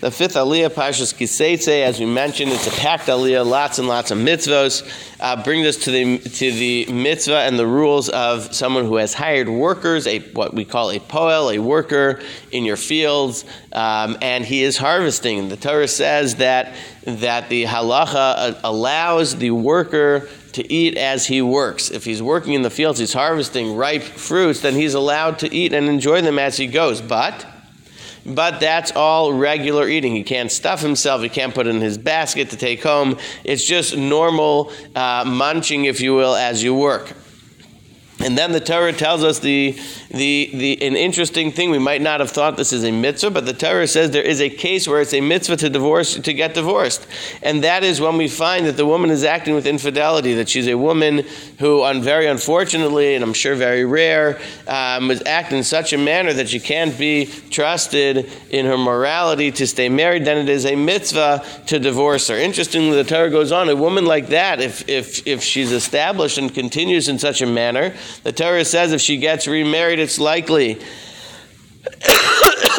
The fifth aliyah, Parshas Ki Seitzei, as we mentioned, it's a packed aliyah, lots and lots of mitzvos. Uh, brings us to the to the mitzvah and the rules of someone who has hired workers, a what we call a poel, a worker in your fields, um, and he is harvesting. The Torah says that that the halacha uh, allows the worker to eat as he works. If he's working in the fields, he's harvesting ripe fruits, then he's allowed to eat and enjoy them as he goes. But but that's all regular eating. He can't stuff himself. He can't put in his basket to take home. It's just normal uh, munching, if you will, as you work. And then the Torah tells us the, the, the, an interesting thing. We might not have thought this is a mitzvah, but the Torah says there is a case where it's a mitzvah to divorce to get divorced, and that is when we find that the woman is acting with infidelity. That she's a woman who, very unfortunately, and I'm sure very rare, um, is acting in such a manner that she can't be trusted in her morality to stay married. Then it is a mitzvah to divorce her. Interestingly, the Torah goes on. A woman like that, if if if she's established and continues in such a manner the Torah says if she gets remarried, it's likely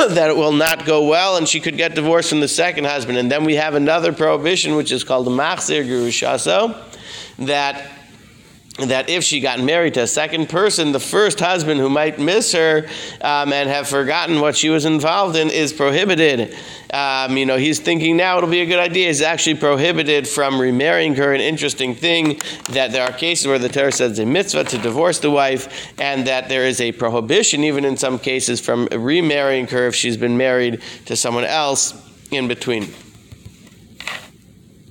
that it will not go well and she could get divorced from the second husband. And then we have another prohibition, which is called the Machzir Gerushaso, that that if she got married to a second person, the first husband who might miss her um, and have forgotten what she was involved in is prohibited. Um, you know, he's thinking now it'll be a good idea. He's actually prohibited from remarrying her. An interesting thing that there are cases where the Torah says a mitzvah to divorce the wife, and that there is a prohibition, even in some cases, from remarrying her if she's been married to someone else in between.